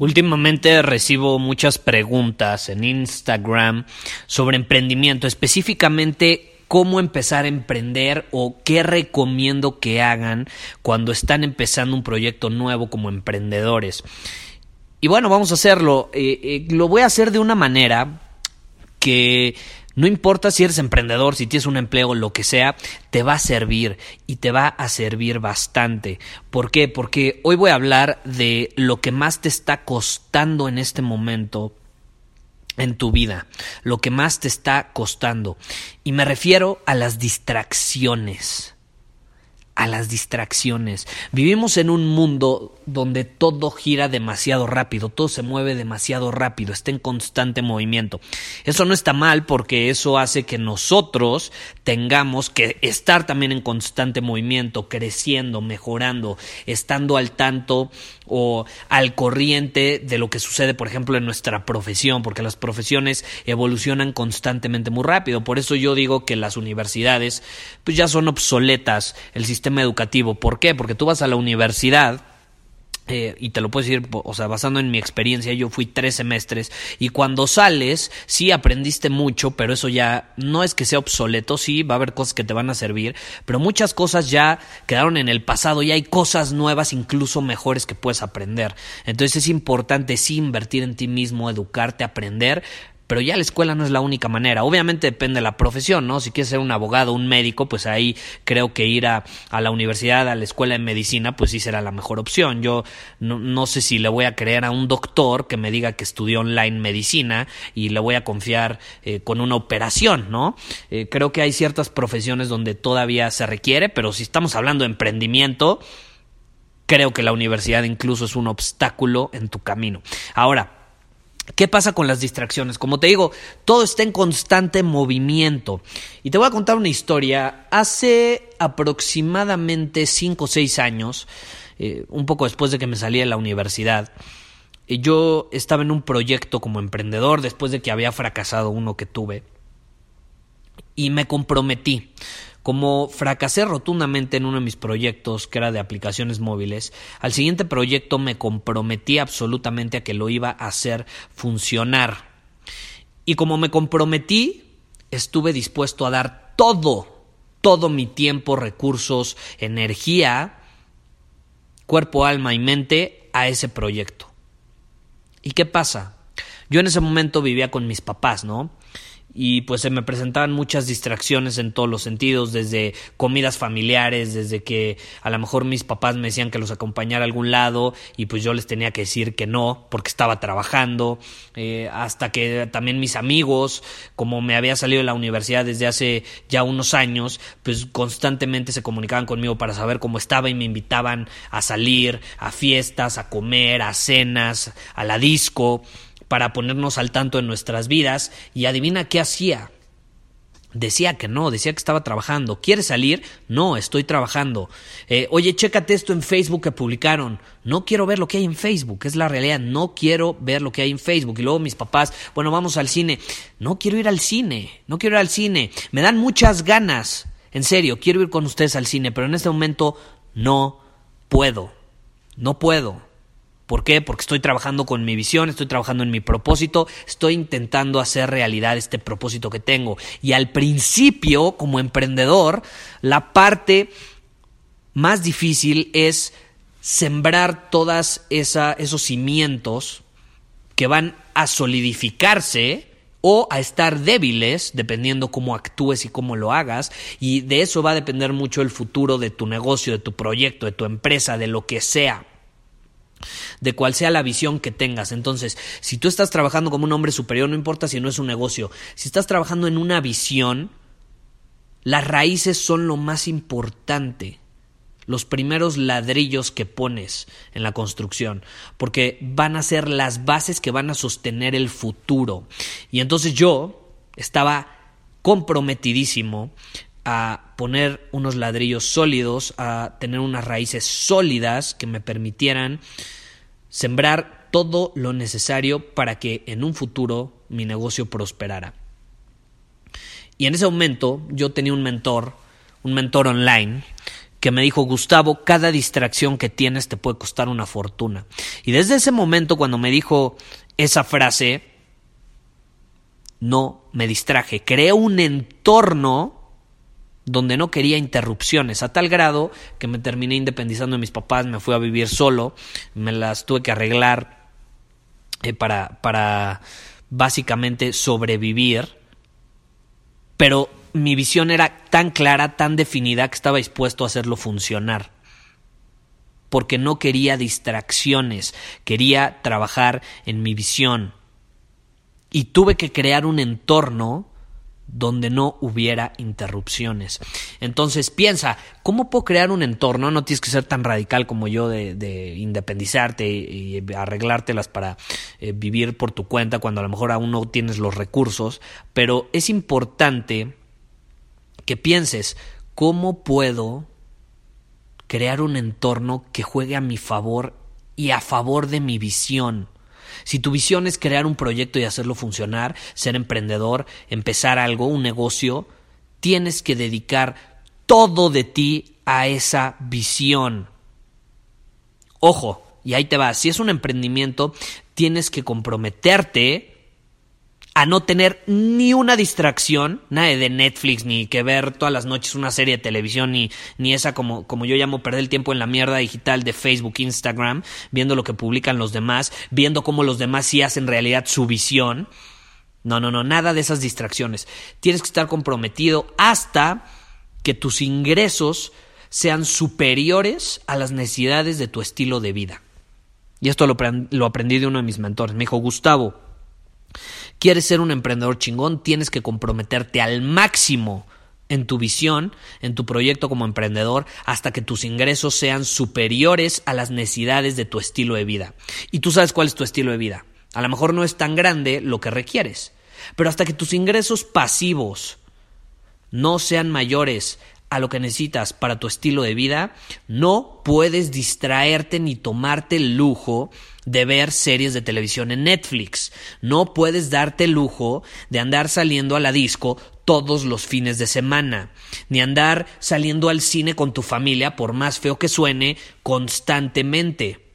Últimamente recibo muchas preguntas en Instagram sobre emprendimiento, específicamente cómo empezar a emprender o qué recomiendo que hagan cuando están empezando un proyecto nuevo como emprendedores. Y bueno, vamos a hacerlo. Eh, eh, lo voy a hacer de una manera que no importa si eres emprendedor, si tienes un empleo, lo que sea, te va a servir y te va a servir bastante. ¿Por qué? Porque hoy voy a hablar de lo que más te está costando en este momento en tu vida, lo que más te está costando. Y me refiero a las distracciones a las distracciones. Vivimos en un mundo donde todo gira demasiado rápido, todo se mueve demasiado rápido, está en constante movimiento. Eso no está mal porque eso hace que nosotros tengamos que estar también en constante movimiento, creciendo, mejorando, estando al tanto o al corriente de lo que sucede, por ejemplo, en nuestra profesión, porque las profesiones evolucionan constantemente muy rápido. Por eso yo digo que las universidades pues ya son obsoletas el sistema educativo. ¿Por qué? Porque tú vas a la universidad eh, y te lo puedo decir, o sea, basando en mi experiencia, yo fui tres semestres y cuando sales, sí aprendiste mucho, pero eso ya no es que sea obsoleto, sí, va a haber cosas que te van a servir, pero muchas cosas ya quedaron en el pasado y hay cosas nuevas, incluso mejores que puedes aprender. Entonces es importante sí invertir en ti mismo, educarte, aprender, pero ya la escuela no es la única manera. Obviamente depende de la profesión, ¿no? Si quieres ser un abogado, un médico, pues ahí creo que ir a, a la universidad, a la escuela de medicina, pues sí será la mejor opción. Yo no, no, sé si le voy a creer a un doctor que me diga que estudió online medicina y le voy a confiar eh, con una operación, ¿no? Eh, creo que hay ciertas profesiones donde todavía se requiere, pero si estamos hablando de emprendimiento, creo que la universidad incluso es un obstáculo en tu camino. Ahora, ¿Qué pasa con las distracciones? Como te digo, todo está en constante movimiento. Y te voy a contar una historia. Hace aproximadamente 5 o 6 años, eh, un poco después de que me salí de la universidad, eh, yo estaba en un proyecto como emprendedor después de que había fracasado uno que tuve. Y me comprometí. Como fracasé rotundamente en uno de mis proyectos, que era de aplicaciones móviles, al siguiente proyecto me comprometí absolutamente a que lo iba a hacer funcionar. Y como me comprometí, estuve dispuesto a dar todo, todo mi tiempo, recursos, energía, cuerpo, alma y mente a ese proyecto. ¿Y qué pasa? Yo en ese momento vivía con mis papás, ¿no? Y pues se me presentaban muchas distracciones en todos los sentidos, desde comidas familiares, desde que a lo mejor mis papás me decían que los acompañara a algún lado y pues yo les tenía que decir que no porque estaba trabajando, eh, hasta que también mis amigos, como me había salido de la universidad desde hace ya unos años, pues constantemente se comunicaban conmigo para saber cómo estaba y me invitaban a salir, a fiestas, a comer, a cenas, a la disco para ponernos al tanto en nuestras vidas y adivina qué hacía. Decía que no, decía que estaba trabajando. ¿Quieres salir? No, estoy trabajando. Eh, oye, chécate esto en Facebook que publicaron. No quiero ver lo que hay en Facebook, es la realidad. No quiero ver lo que hay en Facebook. Y luego mis papás, bueno, vamos al cine. No quiero ir al cine, no quiero ir al cine. Me dan muchas ganas. En serio, quiero ir con ustedes al cine, pero en este momento no puedo. No puedo. ¿Por qué? Porque estoy trabajando con mi visión, estoy trabajando en mi propósito, estoy intentando hacer realidad este propósito que tengo. Y al principio, como emprendedor, la parte más difícil es sembrar todas esos cimientos que van a solidificarse o a estar débiles, dependiendo cómo actúes y cómo lo hagas, y de eso va a depender mucho el futuro de tu negocio, de tu proyecto, de tu empresa, de lo que sea de cuál sea la visión que tengas. Entonces, si tú estás trabajando como un hombre superior, no importa si no es un negocio, si estás trabajando en una visión, las raíces son lo más importante los primeros ladrillos que pones en la construcción, porque van a ser las bases que van a sostener el futuro. Y entonces yo estaba comprometidísimo a poner unos ladrillos sólidos, a tener unas raíces sólidas que me permitieran sembrar todo lo necesario para que en un futuro mi negocio prosperara. Y en ese momento yo tenía un mentor, un mentor online, que me dijo, Gustavo, cada distracción que tienes te puede costar una fortuna. Y desde ese momento, cuando me dijo esa frase, no me distraje. Creé un entorno donde no quería interrupciones, a tal grado que me terminé independizando de mis papás, me fui a vivir solo, me las tuve que arreglar eh, para, para básicamente sobrevivir, pero mi visión era tan clara, tan definida, que estaba dispuesto a hacerlo funcionar. Porque no quería distracciones, quería trabajar en mi visión. Y tuve que crear un entorno donde no hubiera interrupciones. Entonces piensa, ¿cómo puedo crear un entorno? No tienes que ser tan radical como yo de, independizarte y, arreglártelas para eh, vivir por tu cuenta cuando a lo mejor aún no tienes los recursos, pero es importante que pienses, ¿cómo puedo crear un entorno que juegue a mi favor y a favor de mi visión? Si tu visión es crear un proyecto y hacerlo funcionar, ser emprendedor, empezar algo, un negocio, tienes que dedicar todo de ti a esa visión. Ojo, y ahí te va, si es un emprendimiento, tienes que comprometerte a no tener ni una distracción, nada de Netflix, ni que ver todas las noches una serie de televisión, ni, ni esa como, como yo llamo perder el tiempo en la mierda digital de Facebook, Instagram, viendo lo que publican los demás, viendo cómo los demás sí hacen realidad su visión. No, no, no, nada de esas distracciones. Tienes que estar comprometido hasta que tus ingresos sean superiores a las necesidades de tu estilo de vida. Y esto lo, lo aprendí de uno de mis mentores. Me dijo, Gustavo, quieres ser un emprendedor chingón, tienes que comprometerte al máximo en tu visión, en tu proyecto como emprendedor, hasta que tus ingresos sean superiores a las necesidades de tu estilo de vida. Y tú sabes cuál es tu estilo de vida. A lo mejor no es tan grande lo que requieres, pero hasta que tus ingresos pasivos no sean mayores a lo que necesitas para tu estilo de vida, no puedes distraerte ni tomarte el lujo de ver series de televisión en Netflix. No puedes darte el lujo de andar saliendo a la disco todos los fines de semana, ni andar saliendo al cine con tu familia, por más feo que suene, constantemente.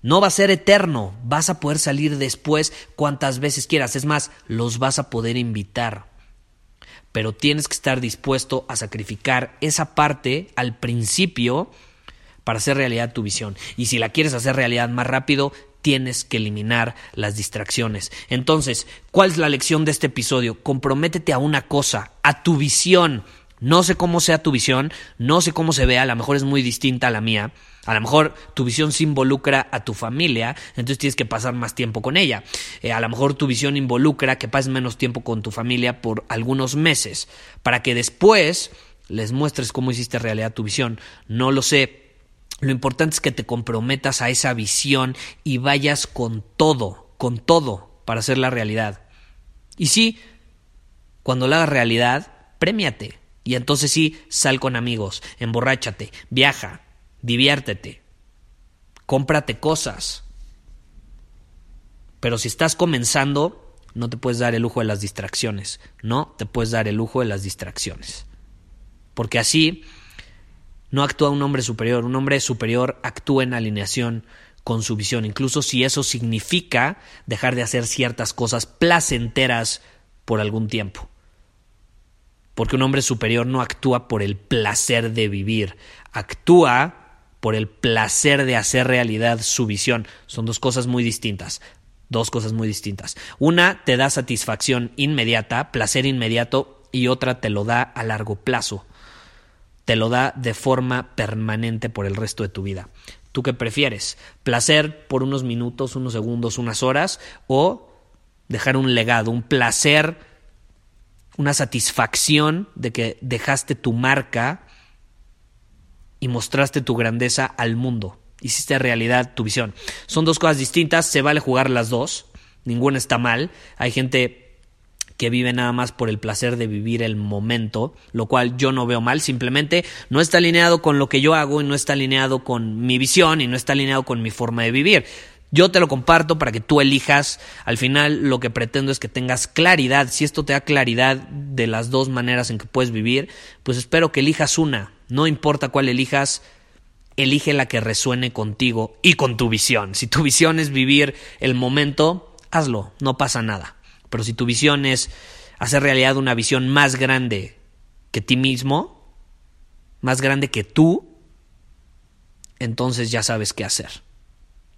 No va a ser eterno, vas a poder salir después cuantas veces quieras, es más, los vas a poder invitar pero tienes que estar dispuesto a sacrificar esa parte al principio para hacer realidad tu visión. Y si la quieres hacer realidad más rápido, tienes que eliminar las distracciones. Entonces, ¿cuál es la lección de este episodio? Comprométete a una cosa, a tu visión. No sé cómo sea tu visión, no sé cómo se vea, a lo mejor es muy distinta a la mía. A lo mejor tu visión se involucra a tu familia, entonces tienes que pasar más tiempo con ella. Eh, a lo mejor tu visión involucra que pases menos tiempo con tu familia por algunos meses, para que después les muestres cómo hiciste realidad tu visión. No lo sé. Lo importante es que te comprometas a esa visión y vayas con todo, con todo, para hacer la realidad. Y sí, cuando la hagas realidad, premiate y entonces sí, sal con amigos, emborráchate, viaja, diviértete, cómprate cosas. Pero si estás comenzando, no te puedes dar el lujo de las distracciones. No te puedes dar el lujo de las distracciones. Porque así no actúa un hombre superior. Un hombre superior actúa en alineación con su visión, incluso si eso significa dejar de hacer ciertas cosas placenteras por algún tiempo porque un hombre superior no actúa por el placer de vivir, actúa por el placer de hacer realidad su visión. Son dos cosas muy distintas. Dos cosas muy distintas. Una te da satisfacción inmediata, placer inmediato, y otra te lo da a largo plazo. Te lo da de forma permanente por el resto de tu vida. ¿Tú qué prefieres? ¿Placer por unos minutos, unos segundos, unas horas? ¿O dejar un legado, un placer, una satisfacción de que dejaste tu marca y mostraste tu grandeza al mundo? Hiciste realidad tu visión. Son dos cosas distintas, se vale jugar las dos, ninguna está mal. Hay gente que vive nada más por el placer de vivir el momento, lo cual yo no veo mal, simplemente no está alineado con lo que yo hago y no está alineado con mi visión y no está alineado con mi forma de vivir. Yo te lo comparto para que tú elijas. Al final lo que pretendo es que tengas claridad. Si esto te da claridad de las dos maneras en que puedes vivir, pues espero que elijas una. No importa cuál elijas, elige la que resuene contigo y con tu visión. Si tu visión es vivir el momento, hazlo, no pasa nada. Pero si tu visión es hacer realidad una visión más grande que ti mismo, más grande que tú, entonces ya sabes qué hacer.